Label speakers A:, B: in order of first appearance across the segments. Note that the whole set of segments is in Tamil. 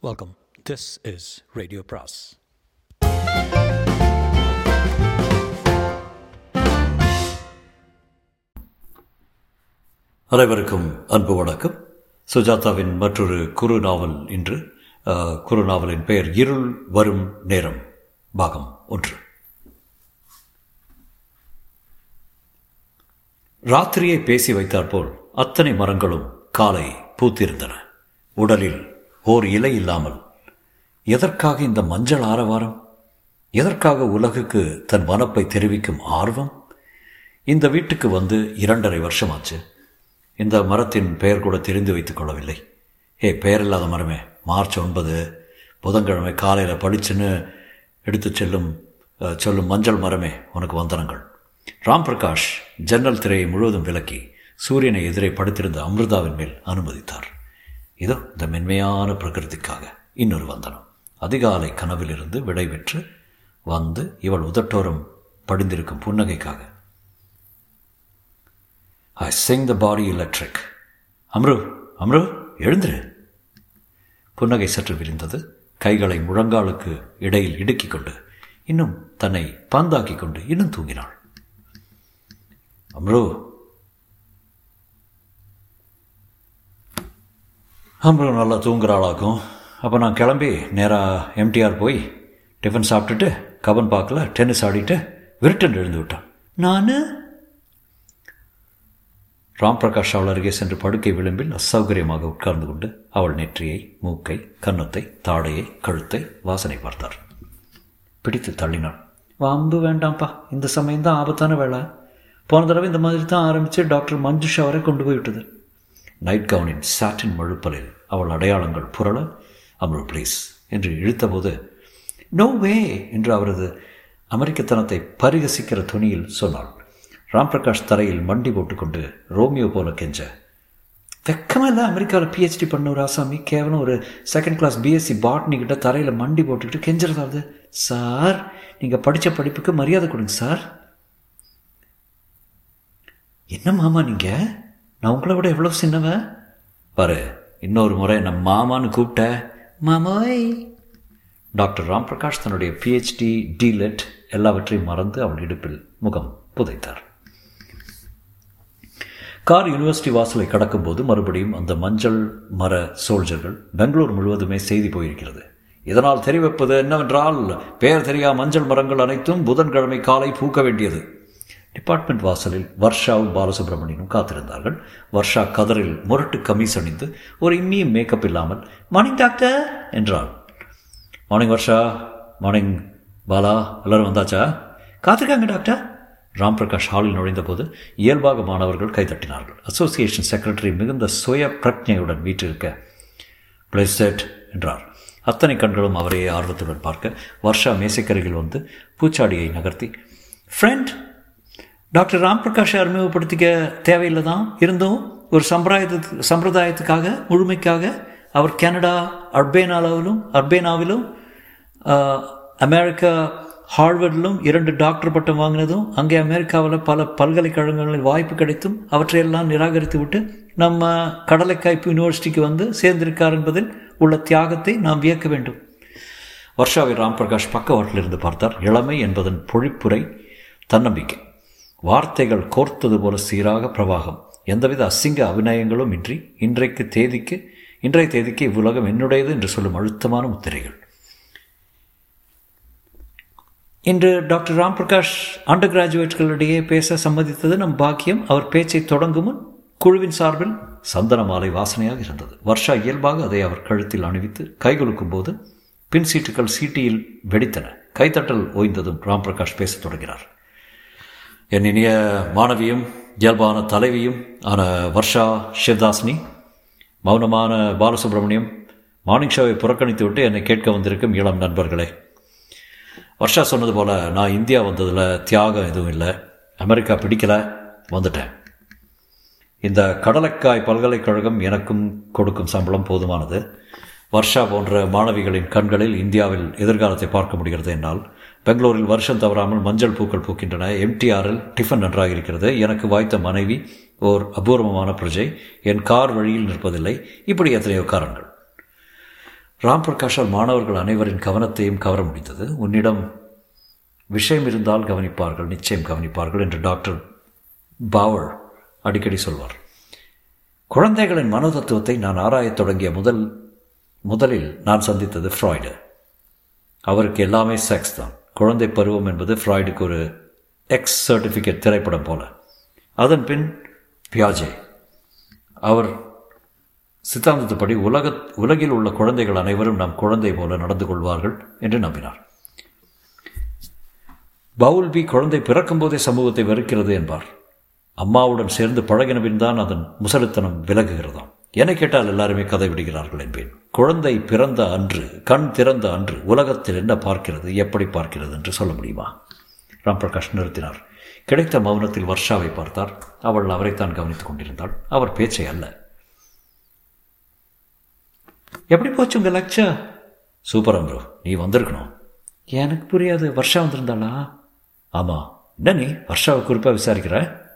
A: வெல்கம் திஸ் இஸ் ரேடியோ பிராஸ்
B: அனைவருக்கும் அன்பு வணக்கம். சுஜாதாவின் மற்றொரு குறு நாவல் இன்று. குறு நாவலின் பெயர் இருள் வரும் நேரம். பாகம் ஒன்று. ராத்திரியை பேசி வைத்தாற்போல் அத்தனை மரங்களும் காலை பூத்திருந்தன. உடலில் ஓர் இலை இல்லாமல். எதற்காக இந்த மஞ்சள் ஆரவாரம்? எதற்காக உலகுக்கு தன் மனப்பை தெரிவிக்கும் ஆர்வம்? இந்த வீட்டுக்கு வந்து இரண்டரை வருஷமாச்சு. இந்த மரத்தின் பெயர் கூட தெரிந்து வைத்துக் கொள்ளவில்லை. ஏ பெயர் இல்லாத மரமே. மார்ச் ஒன்பது புதன்கிழமை காலையில் படிச்சுன்னு எடுத்துச் செல்லும் சொல்லும் மஞ்சள் மரமே உனக்கு வந்தனங்கள். ராம் பிரகாஷ் ஜன்னல் திரையை முழுவதும் விலக்கி சூரியனை எதிரே படுத்திருந்த அமிர்தாவின் மேல் அனுமதித்தார். இதோ இந்த மென்மையான பிரகிருதிக்காக இன்னொரு வந்தனம். அதிகாலை கனவிலிருந்து விடை பெற்று வந்து இவள் உதட்டோரம் படிந்திருக்கும் புன்னகைக்காக. ஐ சிங் த பாடி எலக்ட்ரிக் அம்ரு அம்ரு எழுந்துரு. புன்னகை சற்று விரிந்தது. கைகளை முழங்காலுக்கு இடையில் இடுக்கிக் கொண்டு இன்னும் தன்னை பந்தாக்கிக் கொண்டு இன்னும் தூங்கினாள். அம்ரு அப்புறம் நல்லா தூங்குறாளாக்கும் அப்போ நான் கிளம்பி நேராக எம்டிஆர் போய் டிஃபன் சாப்பிட்டுட்டு கபன் பார்க்கல டென்னிஸ் ஆடிட்டு விருட்டன் எழுந்து விட்டான். நான்? ராம் பிரகாஷ் அவள் அருகே சென்று படுக்கை விளிம்பில் அசௌகரியமாக உட்கார்ந்து கொண்டு அவள் நெற்றியை மூக்கை கன்னத்தை தாடையை கழுத்தை வாசனை பார்த்தார். பிடித்து தள்ளினாள். வம்பு வேண்டாம்ப்பா. இந்த சமயம்தான் ஆபத்தான வேலை போன தடவை இந்த மாதிரி தான் ஆரம்பித்து டாக்டர் மஞ்சுஷா வரை கொண்டு போய் விட்டது. நைட் கவுனின் சாட்டின் மழுப்பலில் அவள் அடையாளங்கள் புரள அம்ரு ப்ளீஸ் என்று இழுத்தபோது நோ வே என்று அவரது அமெரிக்கத்தனத்தை பரிகசிக்கிற துணியில் சொன்னாள். ராம் பிரகாஷ் தரையில் மண்டி போட்டுக்கொண்டு ரோமியோ போல கெஞ்ச வெக்கமாக இல்லை அமெரிக்காவில் பிஹெச்டி பண்ண ஒரு ஆசாமி கேவலம் ஒரு செகண்ட் கிளாஸ் பிஎஸ்சி பாட்னி கிட்ட தரையில் மண்டி போட்டுக்கிட்டு கெஞ்சுறதாவது சார் நீங்கள் படித்த படிப்புக்கு மரியாதை கொடுங்க சார். என்ன மாமா நீங்கள் நான் உங்களை விட எவ்வளோ சின்னவன் பாரு இன்னொரு முறை நம்ம மாமான்னு கூப்பிட்ட. மாமாய். டாக்டர் ராம் பிரகாஷ் தன்னுடைய பிஹெச்டி டிலெட் எல்லாவற்றையும் மறந்து அவன் இடுப்பில் முகம் புதைத்தார். கார் யூனிவர்சிட்டி வாசலை கடக்கும்போது மறுபடியும் அந்த மஞ்சள் மர சோல்ஜர்கள் பெங்களூர் முழுவதுமே செய்தி போயிருக்கிறது. இதனால் தெரிவிப்பது என்னவென்றால் பெயர் தெரியா மஞ்சள் மரங்கள் அனைத்தும் புதன்கிழமை காலை பூக்க வேண்டியது. டிபார்ட்மெண்ட் வாசலில் வர்ஷாவும் பாலசுப்ரமணியனும் காத்திருந்தார்கள். வர்ஷா கதரில் முரட்டு கமீஸ் அணிந்து ஒரு இம்மியும் மேக்கப் இல்லாமல் மார்னிங் டாக்டர் என்றாள். மார்னிங் வர்ஷா. மார்னிங் பாலா. எல்லாரும் வந்தாச்சா? காத்திருக்காங்க டாக்டர் ராம் பிரகாஷ் ஹாலில் நுழைந்தபோது இயல்பாக மாணவர்கள் கைதட்டினார்கள். அசோசியேஷன் செக்ரட்டரி மிகுந்த சுய பிரஜையுடன் வீற்றிருக்க பிளேசெட் என்றார். அத்தனை கண்களும் அவரையே ஆர்வத்துடன் பார்க்க வர்ஷா மேசைக்கருகில் வந்து பூச்சாடியை நகர்த்தி ஃப்ரெண்ட் டாக்டர் ராம் பிரகாஷை அறிமுகப்படுத்திக்க தேவையில்லை தான் இருந்தும் ஒரு சம்பிரதாயத்து சம்பிரதாயத்துக்காக முழுமைக்காக அவர் கனடா அர்பேனாவிலும் அர்பேனாவிலும் அமெரிக்கா ஹார்வர்டிலும் இரண்டு டாக்டர் பட்டம் வாங்கினதும் அங்கே அமெரிக்காவில் பல பல்கலைக்கழகங்களில் வாய்ப்பு கிடைத்தும் அவற்றையெல்லாம் நிராகரித்து விட்டு நம்ம கடலைக்காய்ப்பு யூனிவர்சிட்டிக்கு வந்து சேர்ந்திருக்கார் என்பதில் உள்ள தியாகத்தை நாம் வியக்க வேண்டும். வர்ஷாவை ராம் பிரகாஷ் பக்கவாட்டில் இருந்து பார்த்தார். இளமை என்பதன் பொழிப்புரை தன்னம்பிக்கை. வார்த்தைகள் கோர்த்தது போல சீராக பிரவாகம். எந்தவித அசிங்க அபிநயங்களும் இன்றி இன்றைக்கு தேதிக்கு இன்றைய தேதிக்கு இவ்வுலகம் என்னுடையது என்று சொல்லும் அழுத்தமான முத்திரைகள். இன்று டாக்டர் ராம் பிரகாஷ் அண்டர் கிராஜுவேட்களிடையே பேச சம்மதித்தது நம் பாக்கியம். அவர் பேச்சை தொடங்கும் முன் குழுவின் சார்பில் சந்தன மாலை வாசனையாக இருந்தது. வர்ஷா இயல்பாக அதை அவர் கழுத்தில் அணிவித்து கைகுலுக்கும் போது பின் சீட்டுகள் சீட்டியில் வெடித்தன. கைத்தட்டல் ஓய்ந்ததும் ராம் பிரகாஷ் பேசத் தொடங்கினார். என் இனிய மாணவியும் இயல்பான தலைவியும் ஆன வர்ஷா சிவதாசினி மௌனமான பாலசுப்ரமணியம் மார்னிங் ஷோவை புறக்கணித்து விட்டு என்னை கேட்க வந்திருக்கும் இளம் நண்பர்களே. வர்ஷா சொன்னது போல் நான் இந்தியா வந்ததில் தியாகம் எதுவும் இல்லை. அமெரிக்கா பிடிக்கல வந்துட்டேன். இந்த கடலக்காய் பல்கலைக்கழகம் எனக்கும் கொடுக்கும் சம்பளம் போதுமானது. வர்ஷா போன்ற மாணவிகளின் கண்களில் இந்தியாவில் எதிர்காலத்தை பார்க்க முடிகிறது என்னால் பெங்களூரில் வருஷம் தவறாமல் மஞ்சள் பூக்கள் பூக்கின்றன. எம்டிஆரில் டிஃபன் நன்றாக இருக்கிறது எனக்கு வாய்த்த மனைவி ஓர் அபூர்வமான பிரஜை. என் கார் வழியில் நிற்பதில்லை. இப்படி எத்தனையோ காரணங்கள். ராம் பிரகாஷால் மாணவர்கள் அனைவரின் கவனத்தையும் கவர முடிந்தது. உன்னிடம் விஷயம் இருந்தால் கவனிப்பார்கள் நிச்சயம் கவனிப்பார்கள் என்று டாக்டர் பாவர் அடிக்கடி சொல்வார். குழந்தைகளின் மனோதத்துவத்தை நான் ஆராயத் தொடங்கிய முதல் முதலில் நான் சந்தித்தது ஃப்ராய்டு. அவருக்கு எல்லாமே செக்ஸ் தான். குழந்தை பருவம் என்பது ஃப்ராய்டுக்கு ஒரு எக்ஸ் சர்டிஃபிகேட் திரைப்படம் போல. அதன் பின் பியாஜே அவர் சித்தாந்தத்துப்படி உலக உலகில் உள்ள குழந்தைகள் அனைவரும் நம் குழந்தை போல நடந்து கொள்வார்கள் என்று நம்பினார். பவுல் பி குழந்தை பிறக்கும்போதே சமூகத்தை வெறுக்கிறது என்பார். அம்மாவுடன் சேர்ந்து பழகின பின் தான் அதன் முசலுத்தனம் விலகுகிறதாம். என கேட்டால் எல்லாருமே கதை விடுகிறார்கள் என்பேன். குழந்தை பிறந்த அன்று கண் திறந்த அன்று உலகத்தில் என்ன பார்க்கிறது எப்படி பார்க்கிறது என்று சொல்ல முடியுமா? ராம் பிரகாஷ் நிறுத்தினார். கிடைத்த மௌனத்தில் வர்ஷாவை பார்த்தார். அவள் அவரைத்தான் கவனித்துக் கொண்டிருந்தாள். அவர் பேச்சை அல்ல. எப்படி போச்சு உங்க லக்ஷா சூப்பர் ப்ரோ நீ வந்திருக்கணும். எனக்கு புரியாது வர்ஷா வந்திருந்தாளா? ஆமாம் என்ன நீ வர்ஷாவை குறிப்பாக விசாரிக்கிற?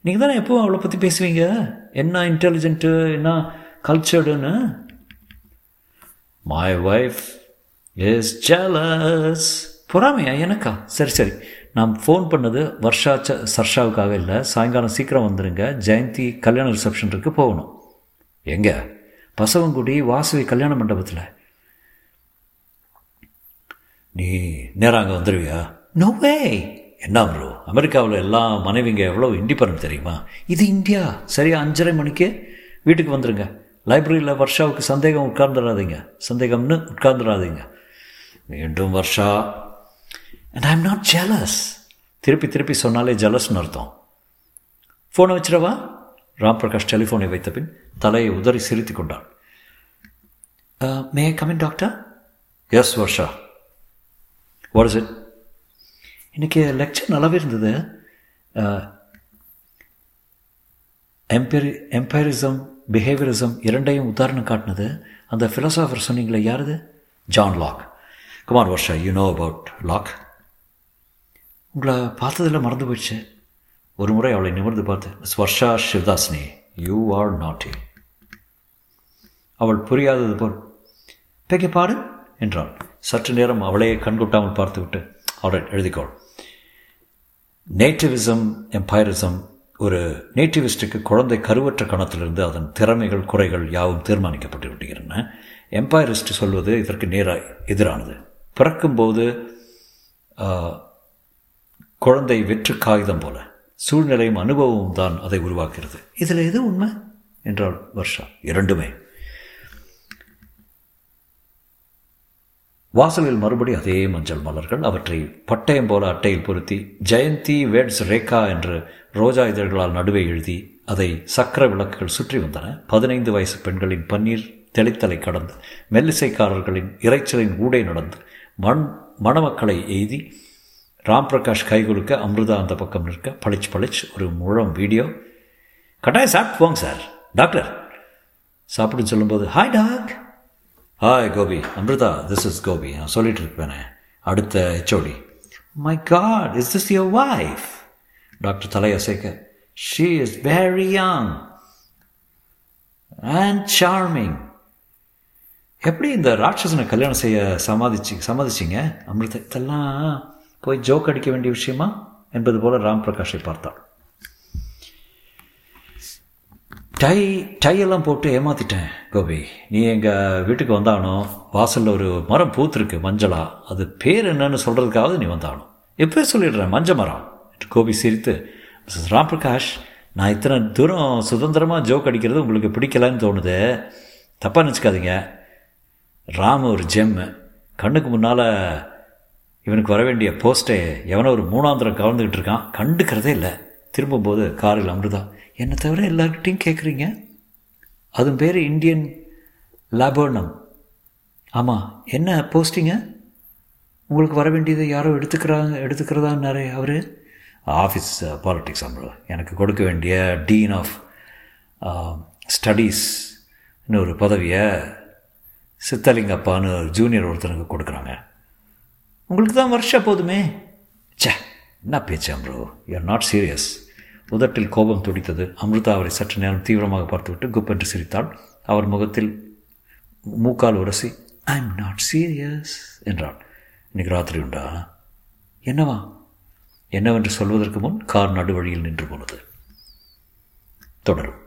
B: நீங்கள் தானே எப்போ அவளை பற்றி பேசுவீங்க? என்ன இன்டெலிஜென்ட்டு என்ன கல்ச்சர்டுன்னு மை ஒய்ஃப் இஸ் ஜலஸ் பொறாமையா? எனக்கா? சரி சரி. நான் ஃபோன் பண்ணது வர்ஷா ச சர்ஷாவுக்காக இல்லை. சாயங்காலம் சீக்கிரம் வந்துடுங்க ஜெயந்தி கல்யாண ரிசப்ஷன் இருக்கு போகணும். எங்கே? பசவங்குடி வாசவி கல்யாண மண்டபத்தில். நீ நேரம் அங்கே வந்துடுவியா நோ வே என்ன ப்ரோ அமெரிக்காவில் எல்லா மனைவிங்க எவ்வளோ இண்டிபெண்ட் தெரியுமா? இது இந்தியா. சரியா அஞ்சரை மணிக்கு வீட்டுக்கு வந்துடுங்க லைப்ரரியில் வர்ஷாவுக்கு சந்தேகம் உட்கார்ந்துடாதீங்க சந்தேகம்னு உட்கார்ந்துடாதீங்க மீண்டும் Varsha. And I am not jealous திருப்பி திருப்பி சொன்னாலே ஜலஸ்னு அர்த்தம். ஃபோனை வச்சிடவா? ராம் பிரகாஷ் டெலிஃபோனை வைத்த பின் தலையை உதறி சிரித்து கொண்டான். May come in doctor yes Varsha. What is it இன்றைக்கி லெக்சர் நல்லாவே இருந்தது. எம்பெரி எம்பைரிசம் பிஹேவியரிசம் இரண்டையும் உதாரணம் காட்டினது. அந்த ஃபிலோசாஃபர் சொன்னீங்களே யாருது? John Locke Kumar Varsha you know about Locke உங்களை பார்த்ததில் மறந்து போயிடுச்சு. ஒரு முறை அவளை நிமிர்ந்து பார்த்து மிஸ் வர்ஷா சிவதாஸ்னி யூ ஆர் நாட்டி அவள் புரியாதது போல் பேக்கே பாடு என்றாள். சற்று நேரம் அவளையே கண்கொட்டாமல் பார்த்துவிட்டு ஆல்ரைட் எழுதிக்கோள். நேட்டிவிசம் எம்பைரிசம் ஒரு நேட்டிவிஸ்டுக்கு குழந்தை கருவற்ற கணத்திலிருந்து அதன் திறமைகள் குறைகள் யாவும் தீர்மானிக்கப்பட்டு விட்டுகிறன எம்பைரிஸ்ட் சொல்வது இதற்கு நேராக எதிரானது. பிறக்கும்போது குழந்தை வெற்று காகிதம் போல சூழ்நிலையும் அனுபவமும் தான் அதை உருவாக்குகிறது. இதில் எது உண்மை? என்றாள் வர்ஷா. இரண்டுமே. வாசலில் மறுபடி அதே மஞ்சள் மலர்கள் அவற்றை பட்டயம் போல அட்டையில் பொருத்தி ஜெயந்தி வேட்ஸ் ரேகா என்று ரோஜா இதழ்களால் நடுவே எழுதி அதை சக்கர விளக்குகள் சுற்றி வந்தன. பதினைந்து வயசு பெண்களின் பன்னீர் தெளித்தலை கடந்து மெல்லிசைக்காரர்களின் இறைச்சலின் ஊடே நடந்து மண் மணமக்களை எய்தி ராம் பிரகாஷ் கைகுலுக்க அமிர்தா அந்த பக்கம் நிற்க பளிச்சு பளிச்சு ஒரு முழம் வீடியோ. கட்டாயம் சாப்பிட்டு போங்க சார். டாக்டர் சாப்பிடுன்னு சொல்லும்போது hi doc. Hi Gopi Amrita this is Gopi நான் சொல்லிட்டு இருப்பேனே அடுத்த HOD my god is this your wife doctor தலையசைக்க she is very young and charming எப்படி இந்த ராட்சசனை கல்யாணம் செய்ய சமாதிச்சு சமாதிச்சிங்க அமிர்தா இதெல்லாம் போய் ஜோக் அடிக்க வேண்டிய விஷயமா? என்பது போல ராம் பிரகாஷை பார்த்தாள். டை டையெல்லாம் போட்டு ஏமாத்திட்டேன் கோபி. நீ எங்கள் வீட்டுக்கு வந்தானோ வாசலில் ஒரு மரம் பூத்துருக்கு மஞ்சளா. அது பேர் என்னன்னு சொல்கிறதுக்காவது நீ வந்தானோ. எப்போ சொல்லிடுறேன் மஞ்ச மரம். என்று கோபி சிரித்து மிஸ்ஸஸ் ராம் பிரகாஷ் நான் இத்தனை தூரம் சுதந்திரமாக ஜோக் அடிக்கிறது உங்களுக்கு பிடிக்கலன்னு தோணுது. தப்பாக நினச்சிக்காதீங்க. ராம் ஒரு ஜெம்மு கண்ணுக்கு முன்னால் இவனுக்கு வர வேண்டிய போஸ்ட்டை எவனோ ஒரு மூணாந்திரம் கவர்ந்துக்கிட்டு இருக்கான். கண்டுக்கிறதே இல்லை. திரும்பும்போது காரில் அமிர்தா என்னை தவிர எல்லார்கிட்டையும் கேட்குறீங்க அதுவும் பேர் இந்தியன் லேபர்னம் ஆமாம் என்ன போஸ்டிங்க உங்களுக்கு வர வேண்டியது யாரோ எடுத்துக்கிறாங்க எடுத்துக்கிறதான்னாரு அவர். ஆஃபீஸ் பாலிட்டிக்ஸ் uh, அமிர்தா எனக்கு கொடுக்க வேண்டிய டீன் ஆஃப் ஸ்டடீஸ்னு ஒரு பதவியை சித்தலிங்கப்பான்னு ஒரு ஜூனியர் ஒருத்தனுக்கு கொடுக்குறாங்க. உங்களுக்கு தான் வருஷம் போதுமே. சே என்ன பேச்சு ப்ரோ யூஆர் நாட் சீரியஸ் உதட்டில் கோபம் துடித்தது. அமிர்தா அவரை சற்று நேரம் தீவிரமாக பார்த்துவிட்டு குப்பென்று சிரித்தாள். அவர் முகத்தில் மூக்கால் உரசி ஐ எம் நாட் சீரியஸ் என்றாள். இன்னைக்கு ராத்திரி உண்டா? என்னவா? என்னவென்று சொல்வதற்கு முன் கார் நடுவழியில் நின்று போனது. தொடரும்.